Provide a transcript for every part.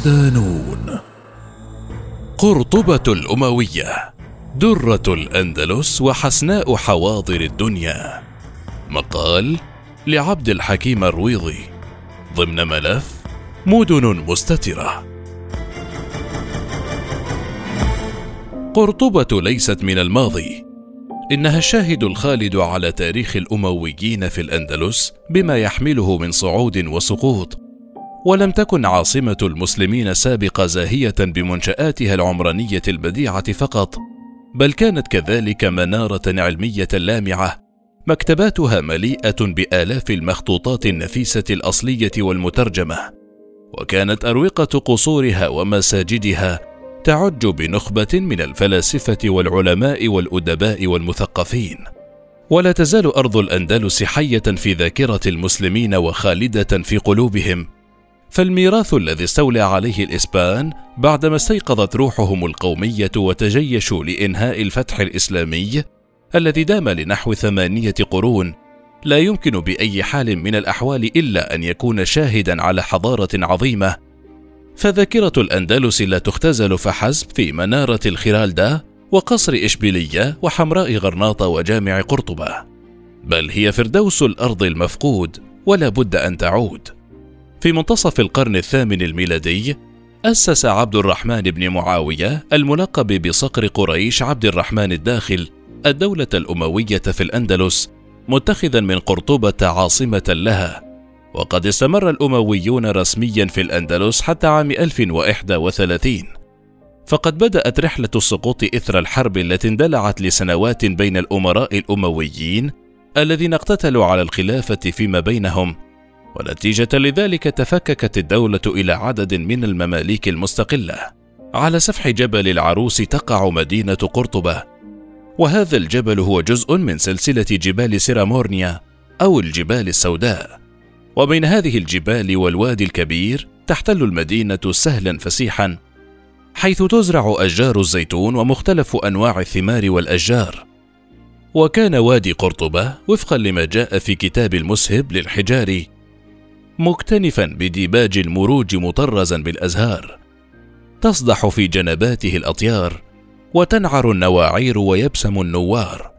صدانون قرطبة الأموية درة الأندلس وحسناء حواضر الدنيا. مقال لعبد الحكيم الرويضي ضمن ملف مدن مستترة. قرطبة ليست من الماضي. إنها الشاهد الخالد على تاريخ الأمويين في الأندلس بما يحمله من صعود وسقوط. ولم تكن عاصمة المسلمين سابقة زاهية بمنشآتها العمرانية البديعة فقط، بل كانت كذلك منارة علمية لامعة، مكتباتها مليئة بآلاف المخطوطات النفيسة الأصلية والمترجمة، وكانت أروقة قصورها ومساجدها تعج بنخبة من الفلاسفة والعلماء والأدباء والمثقفين. ولا تزال أرض الأندلس حية في ذاكرة المسلمين وخالدة في قلوبهم، فالميراث الذي استولى عليه الإسبان بعدما استيقظت روحهم القومية وتجيشوا لإنهاء الفتح الإسلامي الذي دام لنحو ثمانية قرون لا يمكن بأي حال من الأحوال إلا أن يكون شاهدا على حضارة عظيمة. فذاكرة الأندلس لا تختزل فحسب في منارة الخرالدة وقصر إشبيلية وحمراء غرناطة وجامع قرطبة بل هي فردوس الأرض المفقود ولا بد أن تعود. في منتصف القرن الثامن الميلادي أسس عبد الرحمن بن معاوية الملقب بصقر قريش عبد الرحمن الداخل الدولة الأموية في الأندلس متخذا من قرطبة عاصمة لها. وقد استمر الأمويون رسميا في الأندلس حتى عام 1031 فقد بدأت رحلة السقوط إثر الحرب التي اندلعت لسنوات بين الأمراء الأمويين الذين اقتتلوا على الخلافة فيما بينهم. ونتيجة لذلك تفككت الدولة إلى عدد من المماليك المستقلة. على سفح جبل العروس تقع مدينة قرطبة، وهذا الجبل هو جزء من سلسلة جبال سيرامورنيا أو الجبال السوداء. وبين هذه الجبال والوادي الكبير تحتل المدينة سهلا فسيحا، حيث تزرع أشجار الزيتون ومختلف أنواع الثمار والأشجار. وكان وادي قرطبة وفقا لما جاء في كتاب المسهب للحجاري مكتنفا بديباج المروج مطرزا بالأزهار. تصدح في جنباته الأطيار وتنعر النواعير ويبسم النوار.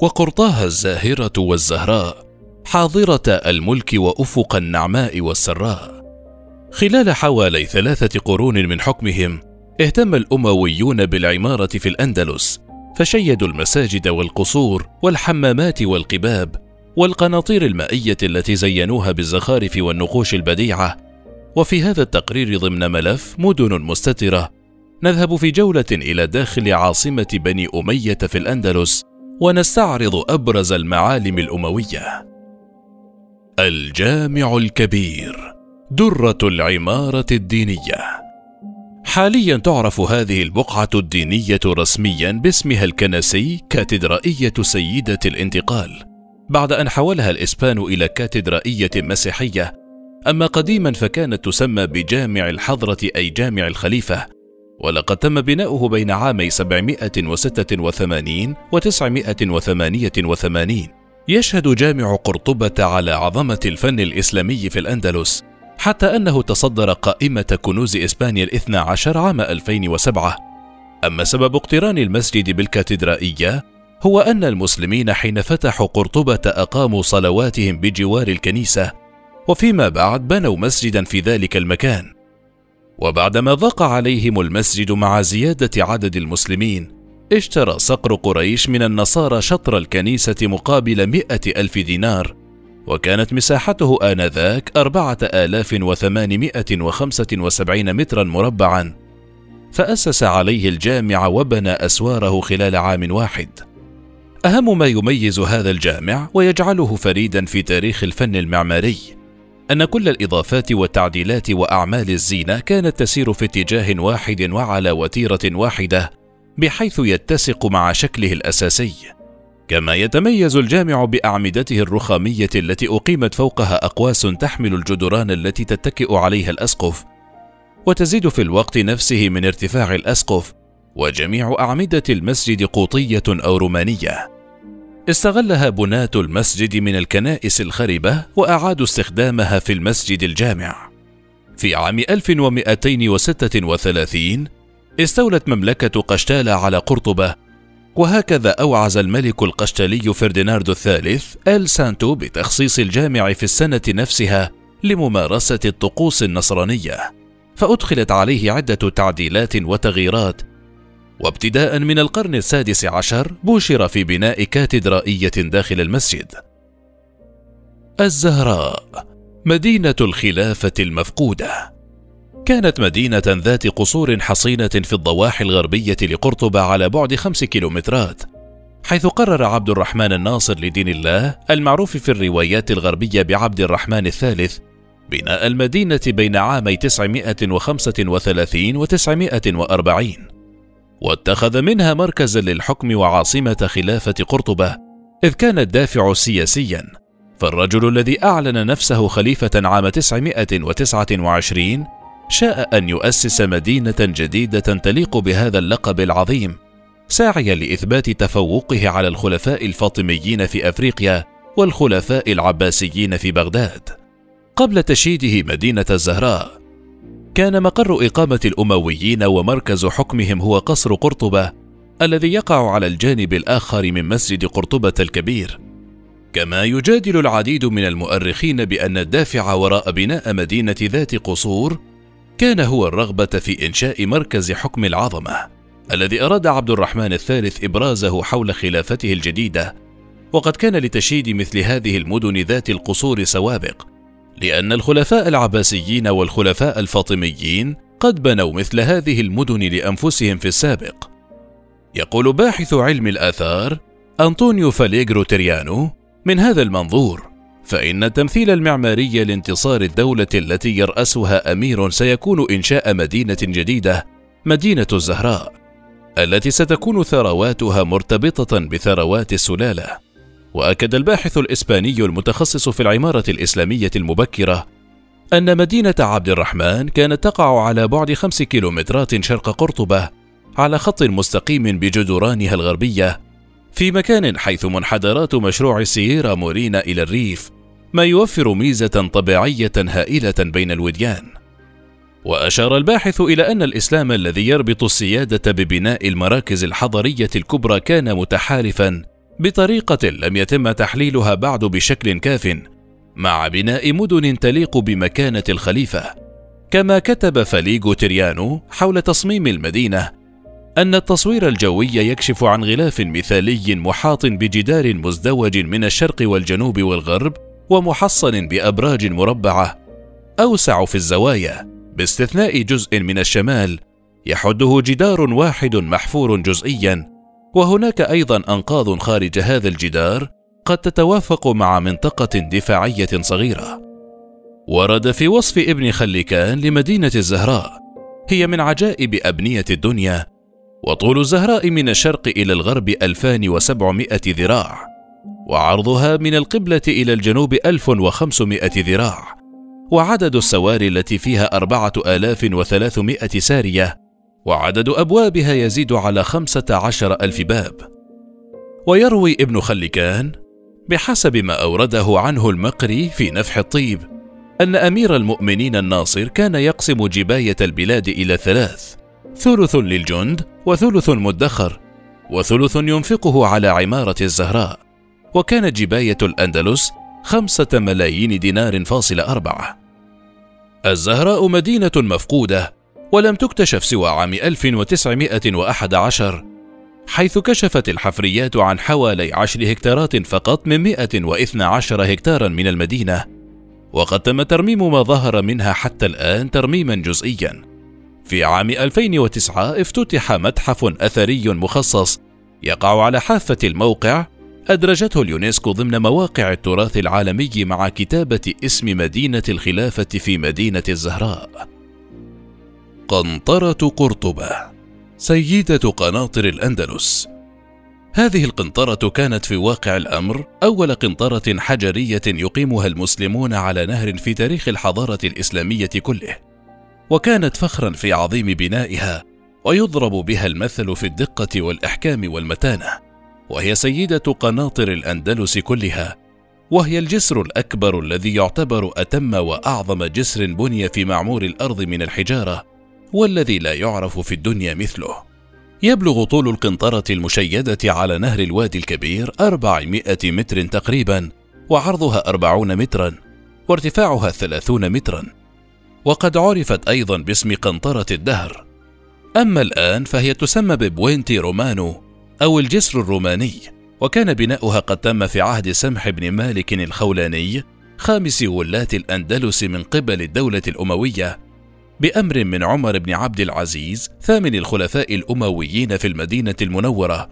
وقرطاها الزاهرة والزهراء حاضرة الملك وأفق النعماء والسراء. خلال حوالي ثلاثة قرون من حكمهم اهتم الأمويون بالعمارة في الأندلس فشيدوا المساجد والقصور والحمامات والقباب والقناطير المائية التي زينوها بالزخارف والنقوش البديعة. وفي هذا التقرير ضمن ملف مدن مستترة. نذهب في جولة إلى داخل عاصمة بني أمية في الأندلس ونستعرض أبرز المعالم الأموية. الجامع الكبير درة العمارة الدينية. حاليا تعرف هذه البقعة الدينية رسميا باسمها الكنسي كاتدرائية سيدة الانتقال. بعد أن حولها الإسبان إلى كاتدرائية مسيحية أما قديما فكانت تسمى بجامع الحضرة أي جامع الخليفة ولقد تم بناؤه بين عامي 786 و 988 يشهد جامع قرطبة على عظمة الفن الإسلامي في الأندلس حتى أنه تصدر قائمة كنوز إسبانيا الاثنى عشر عام 2007 أما سبب اقتران المسجد بالكاتدرائية هو أن المسلمين حين فتحوا قرطبة أقاموا صلواتهم بجوار الكنيسة، وفيما بعد بنوا مسجدا في ذلك المكان. وبعدما ضاق عليهم المسجد مع زيادة عدد المسلمين، اشترى صقر قريش من النصارى شطر الكنيسة مقابل مئة ألف دينار، وكانت مساحته آنذاك أربعة آلاف وثمانمائة وخمسة وسبعين مترا مربعا، فأسس عليه الجامع وبنى أسواره خلال عام واحد. أهم ما يميز هذا الجامع ويجعله فريدا في تاريخ الفن المعماري أن كل الإضافات والتعديلات وأعمال الزينة كانت تسير في اتجاه واحد وعلى وتيرة واحدة بحيث يتسق مع شكله الأساسي. كما يتميز الجامع بأعمدته الرخامية التي أقيمت فوقها أقواس تحمل الجدران التي تتكئ عليها الأسقف وتزيد في الوقت نفسه من ارتفاع الأسقف وجميع أعمدة المسجد قوطية أو رومانية. استغلها بناة المسجد من الكنائس الخربة وأعادوا استخدامها في المسجد الجامع. في عام 1236 استولت مملكة قشتالة على قرطبة وهكذا أوعز الملك القشتالي فرديناردو الثالث آل سانتو بتخصيص الجامع في السنة نفسها لممارسة الطقوس النصرانية فأدخلت عليه عدة تعديلات وتغييرات وابتداء من القرن السادس عشر بوشر في بناء كاتدرائية داخل المسجد. الزهراء مدينة الخلافة المفقودة. كانت مدينة ذات قصور حصينة في الضواحي الغربية لقرطبة على بعد خمس كيلومترات حيث قرر عبد الرحمن الناصر لدين الله المعروف في الروايات الغربية بعبد الرحمن الثالث بناء المدينة بين عامي 935 و 940 واتخذ منها مركزا للحكم وعاصمة خلافة قرطبة إذ كان الدافع سياسيا. فالرجل الذي أعلن نفسه خليفة عام 929 شاء أن يؤسس مدينة جديدة تليق بهذا اللقب العظيم ساعيا لإثبات تفوقه على الخلفاء الفاطميين في أفريقيا والخلفاء العباسيين في بغداد. قبل تشييده مدينة الزهراء كان مقر إقامة الأمويين ومركز حكمهم هو قصر قرطبة الذي يقع على الجانب الآخر من مسجد قرطبة الكبير. كما يجادل العديد من المؤرخين بأن الدافع وراء بناء مدينة ذات قصور كان هو الرغبة في إنشاء مركز حكم العظمة الذي أراد عبد الرحمن الثالث إبرازه حول خلافته الجديدة وقد كان لتشييد مثل هذه المدن ذات القصور سوابق. لأن الخلفاء العباسيين والخلفاء الفاطميين قد بنوا مثل هذه المدن لأنفسهم في السابق. يقول باحث علم الآثار أنطونيو فاليجرو تريانو من هذا المنظور فإن التمثيل المعماري لانتصار الدولة التي يرأسها أمير سيكون إنشاء مدينة جديدة مدينة الزهراء التي ستكون ثرواتها مرتبطة بثروات السلالة. وأكد الباحث الإسباني المتخصص في العمارة الإسلامية المبكرة أن مدينة عبد الرحمن كانت تقع على بعد خمس كيلومترات شرق قرطبة على خط مستقيم بجدرانها الغربية في مكان حيث منحدرات مشروع السييرا مورينا إلى الريف ما يوفر ميزة طبيعية هائلة بين الوديان. وأشار الباحث إلى أن الإسلام الذي يربط السيادة ببناء المراكز الحضرية الكبرى كان متحالفا بطريقة لم يتم تحليلها بعد بشكل كاف مع بناء مدن تليق بمكانة الخليفة. كما كتب فاليغو تريانو حول تصميم المدينة أن التصوير الجوي يكشف عن غلاف مثالي محاط بجدار مزدوج من الشرق والجنوب والغرب ومحصن بأبراج مربعة أوسع في الزوايا باستثناء جزء من الشمال يحده جدار واحد محفور جزئيا وهناك أيضا أنقاض خارج هذا الجدار قد تتوافق مع منطقة دفاعية صغيرة. ورد في وصف ابن خلكان لمدينة الزهراء هي من عجائب أبنية الدنيا وطول الزهراء من الشرق إلى الغرب 2700 ذراع وعرضها من القبلة إلى الجنوب 1500 ذراع وعدد السواري التي فيها أربعة آلاف وثلاثمائة سارية وعدد أبوابها يزيد على خمسة عشر ألف باب. ويروي ابن خلكان بحسب ما أورده عنه المقري في نفح الطيب أن أمير المؤمنين الناصر كان يقسم جباية البلاد إلى ثلاث ثلث للجند وثلث مدخر وثلث ينفقه على عمارة الزهراء وكانت جباية الأندلس خمسة ملايين دينار فاصل أربعة. الزهراء مدينة مفقودة ولم تكتشف سوى عام 1911 حيث كشفت الحفريات عن حوالي عشر هكتارات فقط من 112 هكتارا من المدينة وقد تم ترميم ما ظهر منها حتى الآن ترميما جزئيا في عام 2009 افتتح متحف أثري مخصص يقع على حافة الموقع أدرجته اليونسكو ضمن مواقع التراث العالمي مع كتابة اسم مدينة الخلافة في مدينة الزهراء. قنطرة قرطبة سيدة قناطر الأندلس هذه القنطرة كانت في واقع الأمر أول قنطرة حجرية يقيمها المسلمون على نهر في تاريخ الحضارة الإسلامية كله، وكانت فخرا في عظيم بنائها، ويضرب بها المثل في الدقة والإحكام والمتانة. وهي سيدة قناطر الأندلس كلها وهي الجسر الأكبر الذي يعتبر أتم وأعظم جسر بني في معمور الأرض من الحجارة والذي لا يعرف في الدنيا مثله. يبلغ طول القنطرة المشيدة على نهر الوادي الكبير 400 متر تقريبا وعرضها 40 مترا وارتفاعها 30 مترا. وقد عرفت أيضا باسم قنطرة الدهر. أما الآن فهي تسمى ببوينتي رومانو أو الجسر الروماني وكان بناؤها قد تم في عهد سمح بن مالك الخولاني خامس ولاة الأندلس من قبل الدولة الأموية. بأمر من عمر بن عبد العزيز ثامن الخلفاء الأمويين في المدينة المنورة.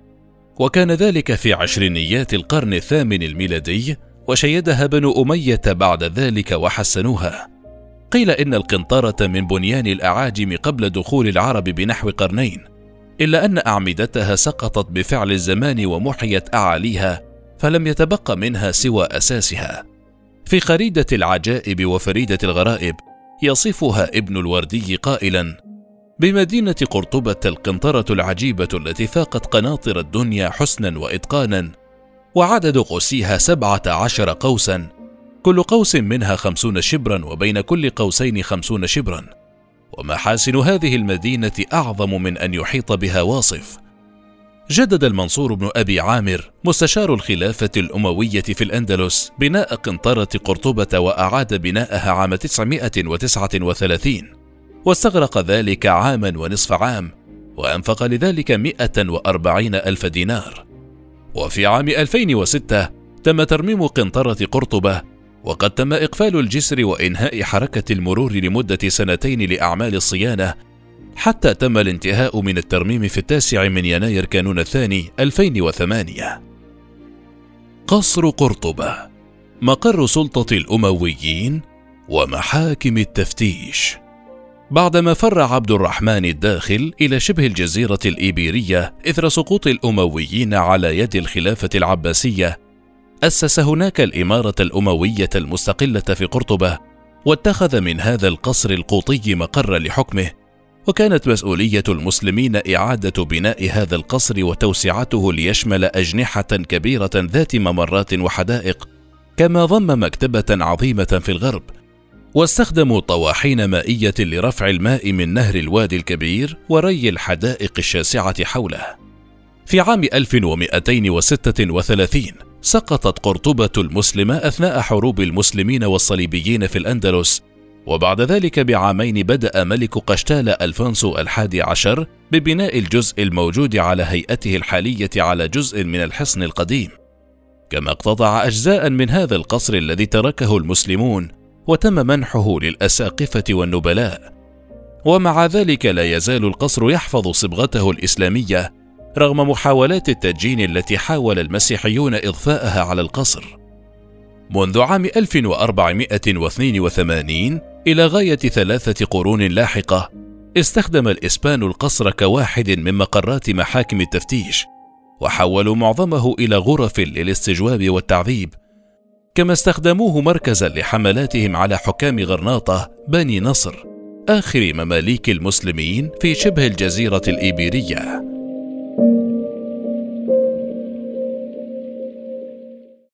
وكان ذلك في عشرينيات القرن الثامن الميلادي وشيدها بنو أمية بعد ذلك وحسنوها. قيل إن القنطرة من بنيان الأعاجم قبل دخول العرب بنحو قرنين إلا أن أعمدتها سقطت بفعل الزمان ومحيت أعاليها فلم يتبق منها سوى أساسها. في خريدة العجائب وفريدة الغرائب يصفها ابن الوردي قائلا بمدينة قرطبة القنطرة العجيبة التي فاقت قناطر الدنيا حسنا وإتقانا وعدد قوسيها سبعة عشر قوسا كل قوس منها خمسون شبرا وبين كل قوسين خمسون شبرا. ومحاسن هذه المدينة أعظم من أن يحيط بها واصف. جدد المنصور بن أبي عامر مستشار الخلافة الأموية في الأندلس بناء قنطرة قرطبة وأعاد بناءها عام 939 واستغرق ذلك عاما ونصف عام وأنفق لذلك 140 ألف دينار. وفي عام 2006 تم ترميم قنطرة قرطبة وقد تم إقفال الجسر وإنهاء حركة المرور لمدة سنتين لأعمال الصيانة حتى تم الانتهاء من الترميم في التاسع من يناير كانون الثاني 2008 قصر قرطبة مقر سلطة الأمويين ومحاكم التفتيش. بعدما فر عبد الرحمن الداخل إلى شبه الجزيرة الإيبيرية إثر سقوط الأمويين على يد الخلافة العباسية أسس هناك الإمارة الأموية المستقلة في قرطبة واتخذ من هذا القصر القوطي مقرا لحكمه وكانت مسؤولية المسلمين إعادة بناء هذا القصر وتوسعته ليشمل أجنحة كبيرة ذات ممرات وحدائق كما ضم مكتبة عظيمة في الغرب واستخدموا طواحين مائية لرفع الماء من نهر الوادي الكبير وري الحدائق الشاسعة حوله. في عام 1236 سقطت قرطبة المسلمة أثناء حروب المسلمين والصليبيين في الأندلس وبعد ذلك بعامين بدأ ملك قشتال ألفونسو الحادي عشر ببناء الجزء الموجود على هيئته الحالية على جزء من الحصن القديم كما اقتطع أجزاء من هذا القصر الذي تركه المسلمون وتم منحه للأساقفة والنبلاء ومع ذلك لا يزال القصر يحفظ صبغته الإسلامية رغم محاولات التدجين التي حاول المسيحيون إضفاءها على القصر. منذ عام 1482 إلى غاية ثلاثة قرون لاحقة، استخدم الإسبان القصر كواحد من مقرات محاكم التفتيش، وحولوا معظمه إلى غرف للاستجواب والتعذيب، كما استخدموه مركزا لحملاتهم على حكام غرناطة بني نصر، آخر مماليك المسلمين في شبه الجزيرة الإيبيرية.